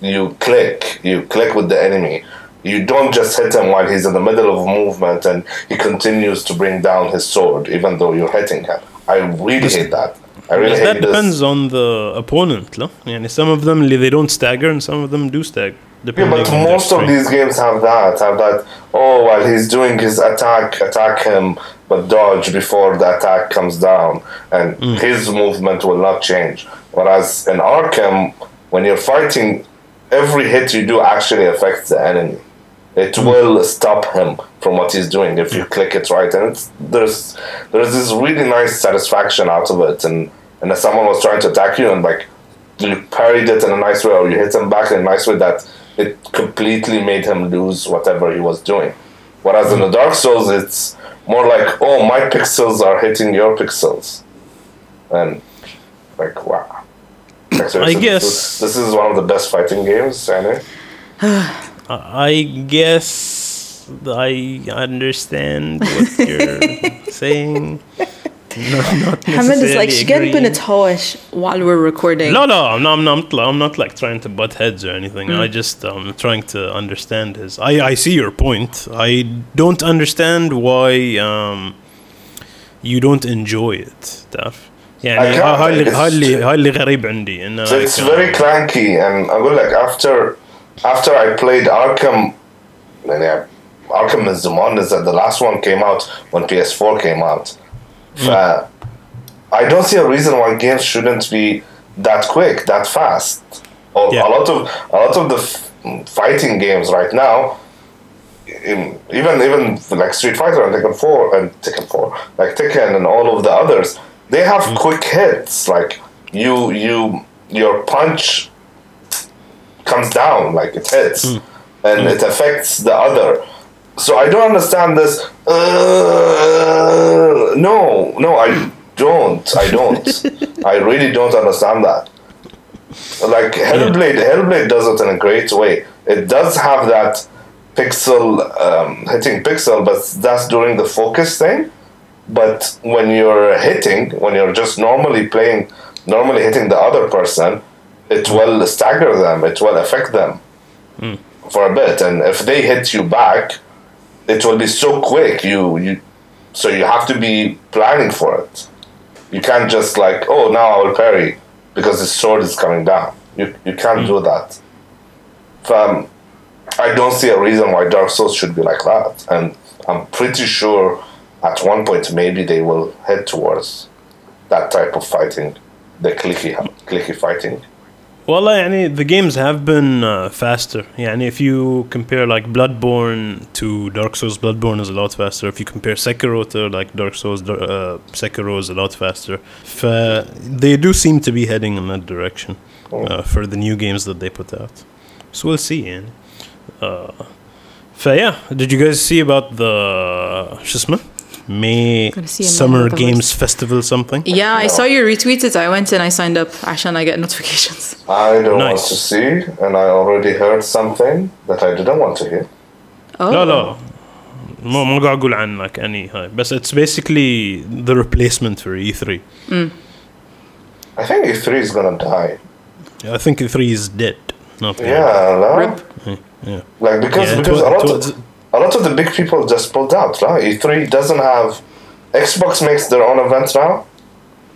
Speaker 3: you click, you click with the enemy. You don't just hit him while he's in the middle of a movement and he continues to bring down his sword, even though you're hitting him. I really hate that. I really hate that
Speaker 1: depends this. on the opponent. No? Some of them they don't stagger, and some of them do stagger.
Speaker 3: Yeah, but
Speaker 1: on
Speaker 3: most of these games have that. Have that. Oh, while he's doing his attack, attack him, but dodge before the attack comes down, and his movement will not change. Whereas in Arkham, when you're fighting, every hit you do actually affects the enemy. It will stop him from what he's doing if you click it right, and it's, there's there's this really nice satisfaction out of it. And and if someone was trying to attack you, and like you parried it in a nice way, or you hit him back in a nice way that it completely made him lose whatever he was doing. Whereas in the Dark Souls, it's more like, oh, my pixels are hitting your pixels, and like, wow. Seriously,
Speaker 1: guess-
Speaker 3: this is, one of the best fighting games, I.
Speaker 1: I guess I understand what you're saying. No, not
Speaker 2: Hamid is like
Speaker 1: necessarily
Speaker 2: شقد
Speaker 1: agreeing.
Speaker 2: بنتهاوش while we're recording.
Speaker 1: No, no, I'm not, I'm not, I'm not like trying to butt heads or anything.
Speaker 2: Mm.
Speaker 1: I just um trying to understand his. I I see your point. I don't understand why um you don't enjoy it. تعرف؟ يعني
Speaker 3: I can't,
Speaker 1: هاي اللي
Speaker 3: it's-
Speaker 1: هاي اللي هاي اللي غريب عندي انه
Speaker 3: So it's
Speaker 1: like,
Speaker 3: very
Speaker 1: um,
Speaker 3: clanky, and I will like after after I played Arkham, and yeah, Arkham is the one is that the last one came out when PS4 came out. uh, I don't see a reason why games shouldn't be that quick, that fast. Or
Speaker 1: Yeah.
Speaker 3: a lot of a lot of the f- fighting games right now, in, even even like Street Fighter and Tekken Four and Tekken Four, like Tekken and all of the others, they have quick hits. Like you you your punch comes down, like it hits, and it affects the other. So I don't understand this. Uh, no, no, I don't. I don't. I really don't understand that. Like Hellblade, Hellblade does it in a great way. It does have that pixel um, hitting pixel, but that's during the focus thing. But when you're hitting, when you're just normally playing, normally hitting the other person, it will stagger them. It will affect them for a bit, and if they hit you back, it will be so quick. You you, so you have to be planning for it. You can't just like, oh, now I will parry because the sword is coming down. You you can't do that. Um, I don't see a reason why Dark Souls should be like that, and I'm pretty sure at one point maybe they will head towards that type of fighting, the clicky clicky fighting.
Speaker 1: والله يعني the games have been uh, faster يعني if you compare like Bloodborne to Dark Souls Bloodborne is a lot faster if you compare Sekiro to like Dark Souls uh, Sekiro is a lot faster ف they do seem to be heading in that direction uh, for the new games that they put out so we'll see يعني uh, ف yeah did you guys see about the شو اسمه May
Speaker 2: Gonna see a
Speaker 1: Summer
Speaker 2: man with a
Speaker 1: Games Festival something
Speaker 2: Yeah, I saw you retweet it. I went and I signed up. عشان I get notifications.
Speaker 3: I don't want
Speaker 1: Nice.
Speaker 3: to see, and I already heard something that I didn't want to hear.
Speaker 2: Oh.
Speaker 1: لا لا ما ما قاعد اقول عن like any هاي بس it's basically the replacement for E3
Speaker 3: I think E3 is gonna die.
Speaker 1: I think E3 is dead not dead.
Speaker 3: Yeah, no?
Speaker 2: Rip.
Speaker 1: yeah
Speaker 3: Like because
Speaker 1: Yeah, it
Speaker 3: because
Speaker 1: wa-
Speaker 3: a lot
Speaker 1: it
Speaker 3: of
Speaker 1: was-
Speaker 3: a lot of the big people just pulled out. Right? E3 doesn't have. Xbox makes their own event now.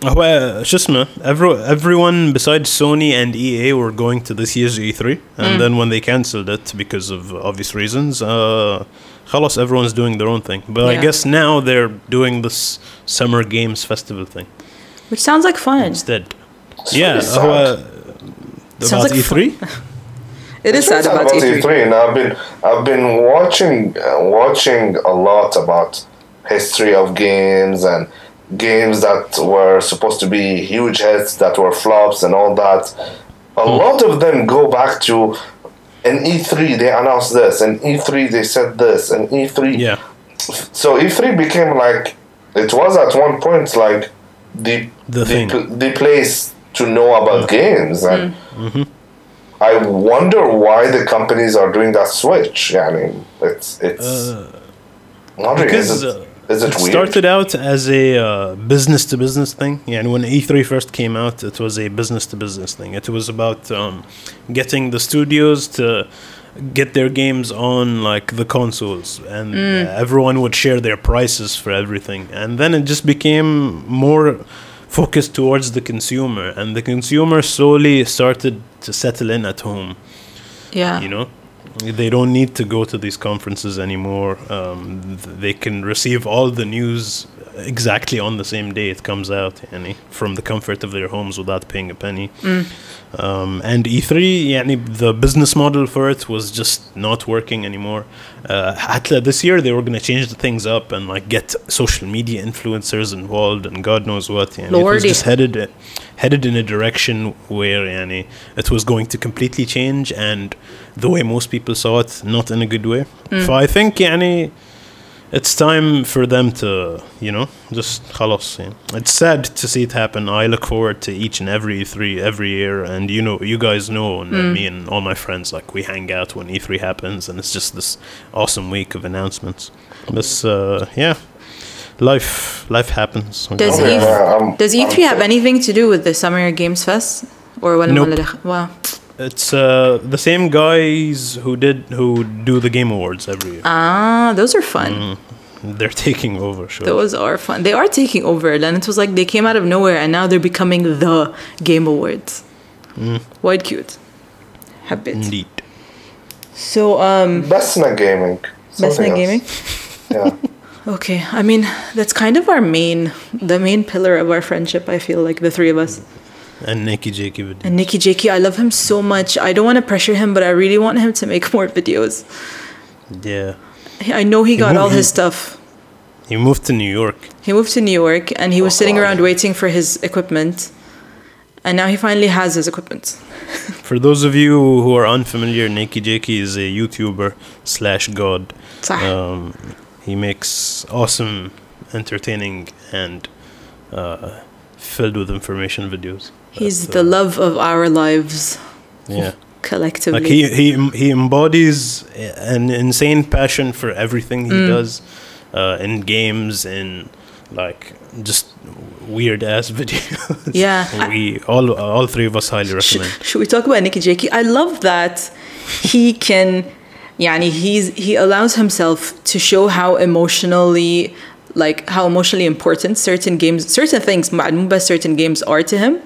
Speaker 1: هو شو اسمه every, everyone besides Sony and EA were going to this year's E3 and then when they cancelled it because of obvious reasons uh, خلاص everyone's doing their own thing but I
Speaker 2: Yeah.
Speaker 1: guess now they're doing this summer games festival thing
Speaker 2: Which sounds like fun.
Speaker 1: instead
Speaker 3: It's
Speaker 1: yeah
Speaker 3: really sad.
Speaker 1: هو
Speaker 2: Sounds
Speaker 1: about
Speaker 2: like
Speaker 1: E3
Speaker 2: It is sad about E
Speaker 3: E3.
Speaker 2: E3.
Speaker 3: and I've been I've been watching uh, watching a lot about history of games and games that were supposed to be huge hits that were flops and all that. A
Speaker 2: Hmm.
Speaker 3: lot of them go back to in E3 they announced this, and E3 they said this, and E3
Speaker 1: Yeah.
Speaker 3: so E3 became like it was at one point like the
Speaker 1: The thing.
Speaker 3: pl- the place to know about games and
Speaker 1: Mm-hmm.
Speaker 3: I wonder why the companies are doing that switch. Yeah, I mean it's it's wondering
Speaker 1: because
Speaker 3: is it,
Speaker 1: uh,
Speaker 3: it,
Speaker 1: it
Speaker 3: weird?
Speaker 1: started out as a uh, business to business thing. Yeah, and when E3 first came out, it was a business to business thing. It was about um, getting the studios to get their games on like the consoles, and uh, everyone would share their prices for everything. And then it just became more focused towards the consumer, and the consumer slowly started to settle in at home
Speaker 2: Yeah.
Speaker 1: you know they don't need to go to these conferences anymore um, th- they can receive all the news exactly on the same day it comes out yani, from the comfort of their homes without paying a penny um, and E3 يعني, the business model for it was just not working anymore uh, حتى this year they were going to change the things up and like get social media influencers involved and God knows what يعني. it was
Speaker 2: Lordy.
Speaker 1: just headed headed in a direction where يعني, it was going to completely change and the way most people saw it not in a good way so I think يعني, it's time for them to you know just خلاص يعني. it's sad to see it happen I look forward to each and every E3 every year and you know you guys know and uh, me and all my friends like we hang out when E3 happens and it's just this awesome week of announcements but uh, yeah life life happens
Speaker 2: Does
Speaker 3: Okay,
Speaker 2: E-
Speaker 3: yeah, I'm-
Speaker 2: Does
Speaker 3: I'm
Speaker 2: E3 have
Speaker 3: so-
Speaker 2: anything to do with the Summer Games Fest? Or ولا
Speaker 1: Nope.
Speaker 2: ولا دخ- Wow.
Speaker 1: It's uh, the same guys who did who do the game awards every year.
Speaker 2: Ah, those are fun.
Speaker 1: They're taking over. Sure.
Speaker 2: Those are fun. They are taking over, and it was like they came out of nowhere, and now they're becoming the Game Awards. Quite cute. Habit.
Speaker 1: Indeed.
Speaker 2: So, um,
Speaker 3: Besna Gaming.
Speaker 2: Besna
Speaker 3: something else.
Speaker 2: Gaming.
Speaker 3: Yeah.
Speaker 2: Okay, I mean that's kind of our main, the main pillar of our friendship. I feel like the three of us.
Speaker 1: And Nakey Jakey video.
Speaker 2: And Nakey Jakey, I love him so much. I don't want to pressure him, but I really want him to make more videos.
Speaker 1: Yeah.
Speaker 2: I know he got all his
Speaker 1: moved-
Speaker 2: stuff.
Speaker 1: He moved to New York.
Speaker 2: He moved to New York and he was
Speaker 3: Oh,
Speaker 2: sitting around waiting for his equipment. And now he finally has his equipment.
Speaker 1: For those of you who are unfamiliar, Nakey Jakey is a YouTuber slash god. Um, he makes awesome, entertaining, and uh, filled with information videos.
Speaker 2: He's the,
Speaker 1: uh,
Speaker 2: love of our lives.
Speaker 1: Yeah.
Speaker 2: Collectively.
Speaker 1: Like he he he embodies an insane passion for everything he mm. does, uh, in games, in like just weird ass videos.
Speaker 2: Yeah,
Speaker 1: we all all three of us highly recommend.
Speaker 2: Should, should we talk about Nakey Jakey? I love that he can, yani he's he allows himself to show how emotionally, like how emotionally important certain games, certain things, certain games are to him.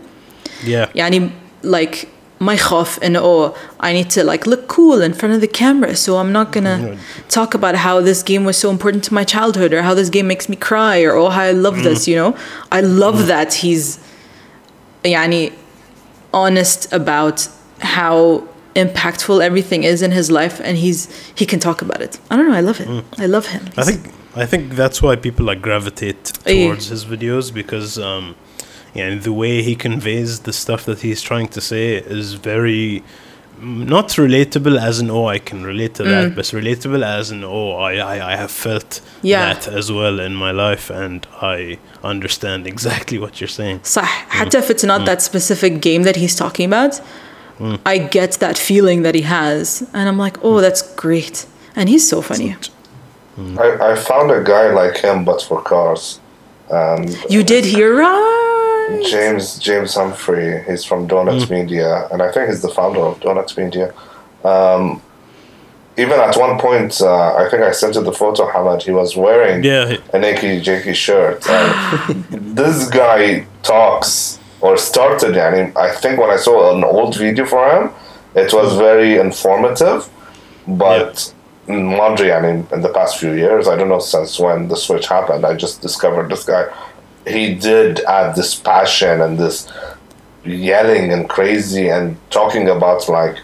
Speaker 1: Yeah.
Speaker 2: Yani, like my khaf and oh, I need to like look cool in front of the camera, so I'm not gonna talk about how this game was so important to my childhood or how this game makes me cry or oh how I love mm. this. You know, I love mm. that he's, yani, honest about how impactful everything is in his life and he's he can talk about it i don't know i love it mm. i love him he's,
Speaker 1: i think i think that's why people like gravitate towards Aye. his videos because um yeah, the way he conveys the stuff that he's trying to say is very mm, not relatable as in oh I can relate to that, but relatable as in oh I I, I have felt
Speaker 2: Yeah.
Speaker 1: that as well in my life and I understand exactly what you're saying.
Speaker 2: صح حتى if it's not that specific game that he's talking about I get that feeling that he has and I'm like oh that's great and he's so funny
Speaker 3: I, I found a guy like him, but for cars. And
Speaker 2: you did hear right
Speaker 3: James James Humphrey. He's from Donuts Media, and I think he's the founder of Donuts Media. Um, even at one point, uh, I think I sent you the photo, Hamad. He was wearing
Speaker 1: Yeah,
Speaker 3: a Nakey Jakey shirt. And this guy talks or started. I mean, I think when I saw an old video for him, it was very informative, but. Mondry, I mean, in the past few years, I don't know since when the switch happened, I just discovered this guy he did add this passion and this yelling and crazy and talking about like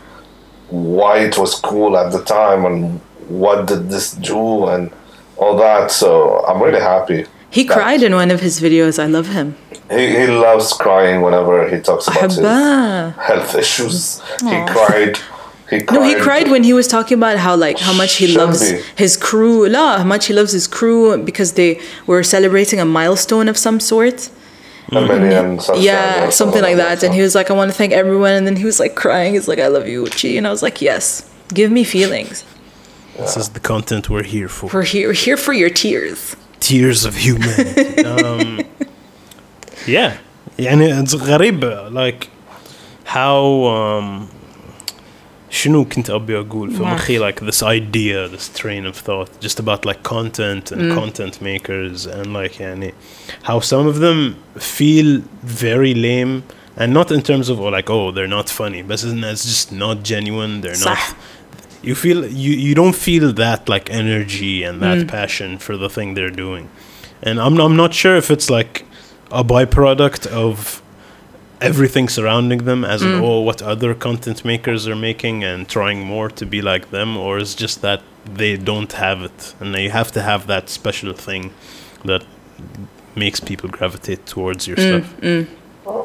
Speaker 3: why it was cool at the time and what did this do and all that. So I'm really happy.
Speaker 2: He cried in one of his videos. I love him.
Speaker 3: He, he loves crying whenever he talks about his health issues. Aww.
Speaker 2: He
Speaker 3: cried He cried.
Speaker 2: No, he cried when he was talking about how like how much he
Speaker 3: Should
Speaker 2: loves
Speaker 3: be.
Speaker 2: his crew. La, how much he loves his crew because they were celebrating a milestone of some sort.
Speaker 3: a million subscribers
Speaker 2: Yeah,
Speaker 3: or
Speaker 2: something like that. And he
Speaker 3: so.
Speaker 2: was like, I want to thank everyone. And then he was like crying. He's like, I love you, Uchi. And I was like, yes, give me feelings.
Speaker 1: This is the content we're here for.
Speaker 2: We're here, we're here for your tears.
Speaker 1: Tears of humanity. um, yeah. يعني it's غريب like how um, شنو كنت ابي اقول في
Speaker 2: ما
Speaker 1: مخي like this idea this train of thought just about like content and content makers and like يعني how some of them feel very lame and not in terms of oh, like oh they're not funny but it's just not genuine they're not
Speaker 2: صح.
Speaker 1: you feel you you don't feel that like energy and that passion for the thing they're doing and i'm i'm not sure if it's like a byproduct of everything surrounding them as mm. in oh what other content makers are making and trying more to be like them or it's just that they don't have it? And you have to have that special thing that makes people gravitate towards your mm, stuff. Mm.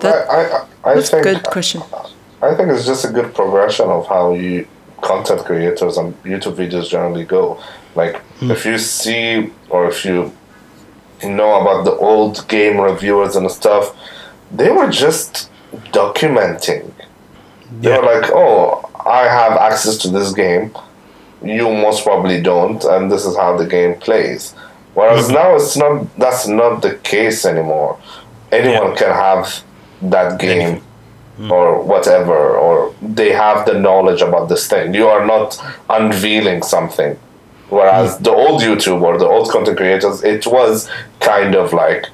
Speaker 2: That-
Speaker 3: I, I, I
Speaker 2: That's a
Speaker 3: think
Speaker 2: good question.
Speaker 3: I think it's just a good progression of how you content creators and YouTube videos generally go. Like if you see or if you know about the old game reviewers and stuff, they were just documenting. They
Speaker 1: Yeah.
Speaker 3: were like, "Oh, I have access to this game. You most probably don't, and this is how the game plays." Whereas mm-hmm. now it's not. That's not the case anymore. Anyone
Speaker 1: Yeah.
Speaker 3: can have that game mm. or whatever, or they have the knowledge about this thing. You are not unveiling something. Whereas mm. the old YouTube or the old content creators, it was kind of like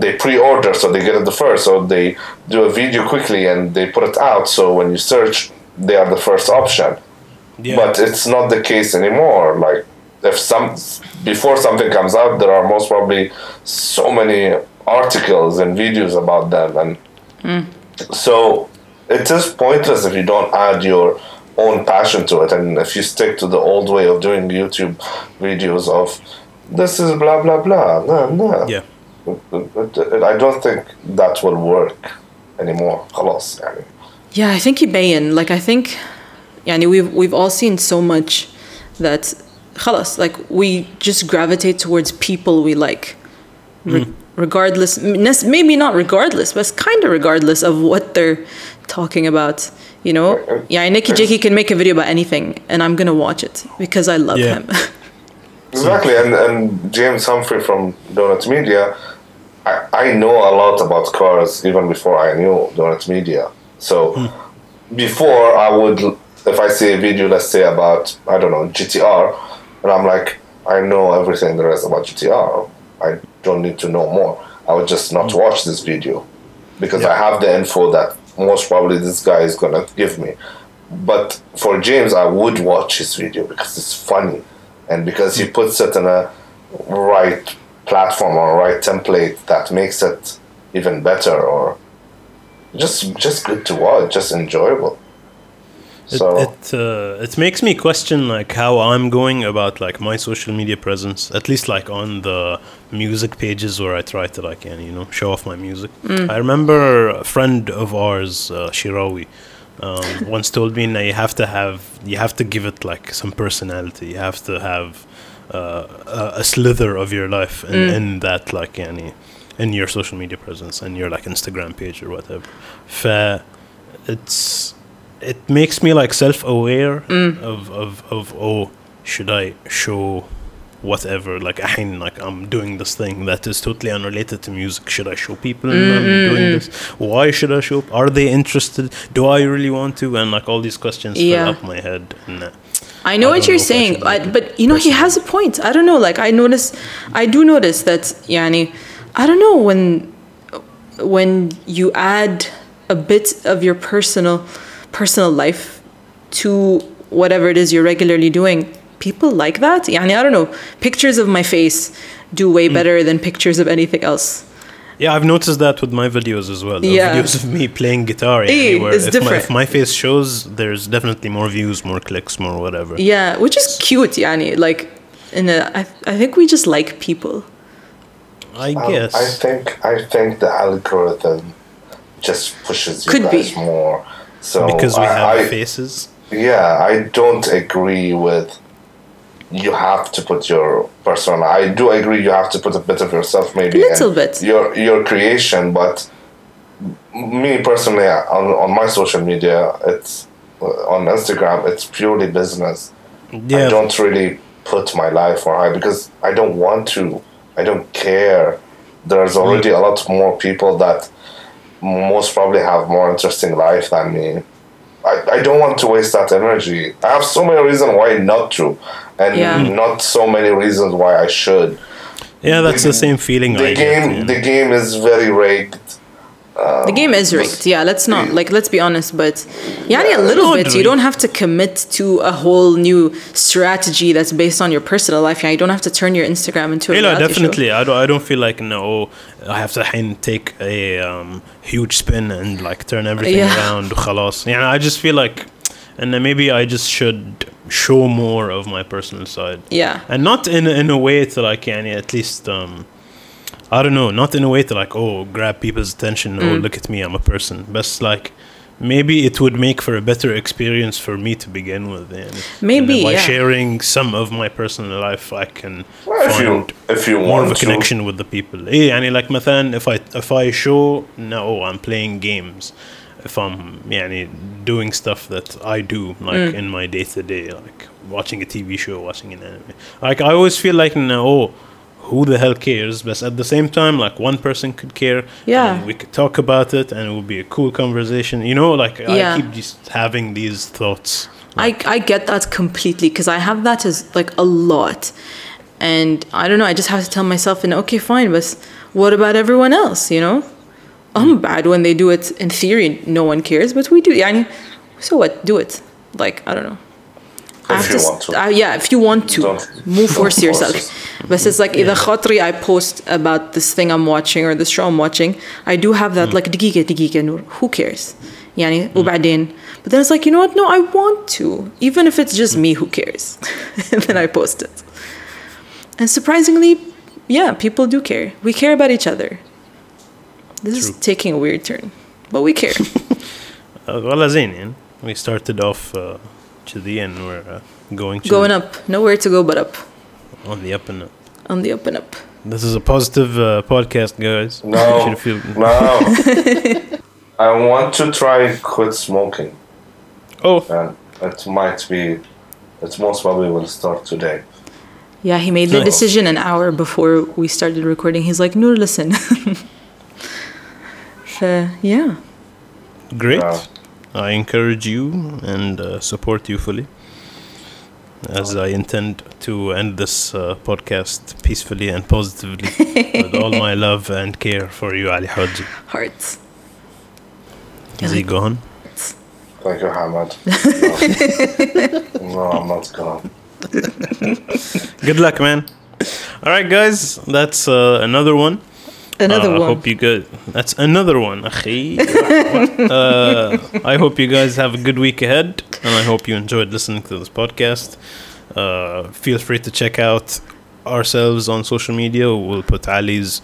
Speaker 3: they pre-order so they get it the first, so they do a video quickly and they put it out. So when you search, they are the first option.
Speaker 1: yeah
Speaker 3: But it's not the case anymore. Like if some before something comes out, there are most probably so many articles and videos about them, and hmm. so it is pointless if you don't add your own passion to it, and if you stick to the old way of doing YouTube videos of this is blah blah blah. No, no.
Speaker 1: yeah
Speaker 3: I don't think that will work anymore. خلاص يعني.
Speaker 2: Yeah I think يبين like I think يعني we've we've all seen so much that خلاص like we just gravitate towards people we like. Re- mm. regardless maybe not regardless but kind of regardless of what they're talking about you know? Yeah Nakey Jakey can make a video about anything and I'm gonna watch it because I love
Speaker 1: yeah.
Speaker 2: him.
Speaker 3: Exactly and, and James Humphrey from Donuts Media I, I know a lot about cars even before I knew Donut Media. So hmm. before I would, if I see a video, let's say about I don't know GTR, and I'm like, I know everything there is about GTR. I don't need to know more. I would just not hmm. watch this video because I have the info that most probably this guy is gonna give me. But for James, I would watch his video because it's funny, and because he puts it in a right platform or right template that makes it even better or just just good to watch, just enjoyable.
Speaker 1: It
Speaker 3: So
Speaker 1: it, uh, it makes me question like how I'm going about like my social media presence, at least like on the music pages where I try to like and you know show off my music. I remember a friend of ours, uh, Shirawi, um, once told me that you have to have you have to give it like some personality. You have to have uh, a, slither of your life in, in that like yani, in your social media presence and your like Instagram page or whatever. Fa it's it makes me like self-aware of, of of oh should I show whatever like ahin, like I'm doing this thing that is totally unrelated to music. Should I show people I'm doing this? Why should I show are they interested? Do I really want to? And like all these questions
Speaker 2: Yeah.
Speaker 1: fill up my head. And
Speaker 2: I know
Speaker 1: I
Speaker 2: what you're
Speaker 1: know
Speaker 2: saying, I, but you know he has a point. I don't know. Like I notice, I do notice that yani, I don't know when when you add a bit of your personal personal life to whatever it is you're regularly doing. People like that. Yani, I don't know. Pictures of my face do
Speaker 1: Hmm.
Speaker 2: way better than pictures of anything else.
Speaker 1: Yeah, I've noticed that with my videos as well.
Speaker 2: Yeah.
Speaker 1: Videos of me playing guitar anywhere.
Speaker 2: It's
Speaker 1: if
Speaker 2: different.
Speaker 1: My, if my face shows, there's definitely more views, more clicks, more whatever.
Speaker 2: Yeah, which is cute, Yani. Like, in a, I, I think we just like people.
Speaker 1: I
Speaker 3: um,
Speaker 1: guess.
Speaker 3: I think I think the algorithm just pushes you
Speaker 2: Could
Speaker 3: guys be. more. So
Speaker 1: because we
Speaker 3: I,
Speaker 1: have
Speaker 3: I,
Speaker 1: faces.
Speaker 3: Yeah, I don't agree with you have to put your persona. I do agree you have to put a bit of yourself maybe
Speaker 2: A
Speaker 3: Little
Speaker 2: bit.
Speaker 3: your your creation, but me personally on, on my social media it's uh, on Instagram it's purely business.
Speaker 1: Yeah.
Speaker 3: I don't really put my life on high because I don't want to. I don't care. There's already a lot more people that most probably have more interesting life than me. I, I don't want to waste that energy. I have so many reasons why not to, and
Speaker 2: Yeah. Mm.
Speaker 3: not so many reasons why I should.
Speaker 1: Yeah, that's the same feeling
Speaker 3: The
Speaker 1: I
Speaker 3: game,
Speaker 1: get.
Speaker 3: the game is very rigged.
Speaker 2: The game is rigged. Yeah, let's not like let's be honest, but yani a little
Speaker 1: Not
Speaker 2: bit. You
Speaker 1: rigged.
Speaker 2: don't have to commit to a whole new strategy that's based on your personal life. Yeah, you don't have to turn your Instagram into a
Speaker 1: Yeah, no,
Speaker 2: reality
Speaker 1: definitely. I don't. I don't feel like no. I have to حين take a um, huge spin and like turn everything
Speaker 2: Yeah.
Speaker 1: around. خلاص. Yeah, I just feel like, and then maybe I just should show more of my personal side.
Speaker 2: show. Yeah,
Speaker 1: and not in in a way to like يعني at least um I don't know not in a way to like oh grab people's attention
Speaker 2: Mm.
Speaker 1: oh look at me I'm a person but like maybe it would make for a better experience for me to begin with يعني.
Speaker 2: Maybe,
Speaker 1: and by
Speaker 2: yeah.
Speaker 1: sharing some of my personal life I can
Speaker 3: Well, if you
Speaker 1: find
Speaker 3: if you
Speaker 1: more of
Speaker 3: want
Speaker 1: a
Speaker 3: to,
Speaker 1: connection with the people إيه يعني like مثلا if I if I show no I'm playing games if I'm يعني doing stuff that I do like
Speaker 2: Mm.
Speaker 1: in my day to day like watching a TV show watching an anime like I always feel like no oh, who the hell cares but at the same time like one person could care
Speaker 2: Yeah.
Speaker 1: and we could talk about it and it would be a cool conversation you know like
Speaker 2: Yeah.
Speaker 1: I keep just having these thoughts
Speaker 2: I I get that completely because I have that as like a lot, and I don't know. I just have to tell myself, and okay, fine, but what about everyone else? You know, I'm hmm. bad when they do it. In theory, no one cares, but we do. Yani, so what? Do it. Like I don't know. I
Speaker 3: If
Speaker 2: have
Speaker 3: you
Speaker 2: s-
Speaker 3: want to.
Speaker 2: uh, yeah, if you want to,
Speaker 3: Don't-
Speaker 2: move
Speaker 3: don't
Speaker 2: force
Speaker 3: force
Speaker 2: yourself.
Speaker 3: it.
Speaker 2: But it's like either خاطري I post about this thing I'm watching or this show I'm watching, I do have that like دقيقة دقيقة نور. Who cares? يعني وبعدين. But then it's like you know what? No, I want to. Even if it's just me, who cares? and then I post it. And surprisingly, yeah, people do care. We care about each other. This is
Speaker 1: True.
Speaker 2: taking a weird turn, but we care.
Speaker 1: uh, والله زين يعني we started off uh, to the end we're uh, going to
Speaker 2: Going up, nowhere to go but up.
Speaker 1: on the up and up
Speaker 2: On the up and up.
Speaker 1: This is a positive uh, podcast, guys.
Speaker 3: No.
Speaker 1: You feel-
Speaker 3: no. I want to try quit smoking,
Speaker 1: Oh,
Speaker 3: and it might be. It most probably will start today.
Speaker 2: Yeah, he made the
Speaker 1: Nice.
Speaker 2: decision an hour before we started recording. He's like, "No, listen. so, yeah.
Speaker 1: great.
Speaker 3: Yeah.
Speaker 1: I encourage you and uh, support you fully. As I intend to end this uh, podcast peacefully and positively with all my love and care for you, Ali Haji.
Speaker 2: Hearts.
Speaker 1: Is he gone?
Speaker 3: Thank you, Hamad. No, no I'm not gone.
Speaker 1: Good luck, man. All right, guys, that's uh, another one.
Speaker 2: Another
Speaker 1: Uh, I hope you good. That's another one, uh, I hope you guys have a good week ahead, and I hope you enjoyed listening to this podcast. Uh, feel free to check out ourselves on social media. We'll put Ali's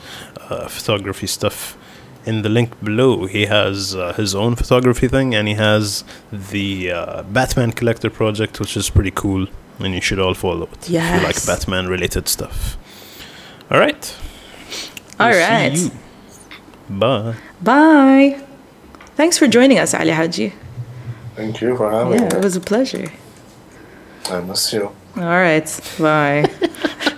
Speaker 1: uh, photography stuff in the link below. He has uh, his own photography thing, and he has the uh, Batman Collector project, which is pretty cool, and you should all follow it if you like Batman related stuff. All right.
Speaker 2: All
Speaker 1: We'll see you. Bye.
Speaker 2: Bye. Thanks for joining us, Ali Haji.
Speaker 3: Thank you for having
Speaker 2: Yeah, it was a pleasure.
Speaker 3: I miss you.
Speaker 2: All right. Bye.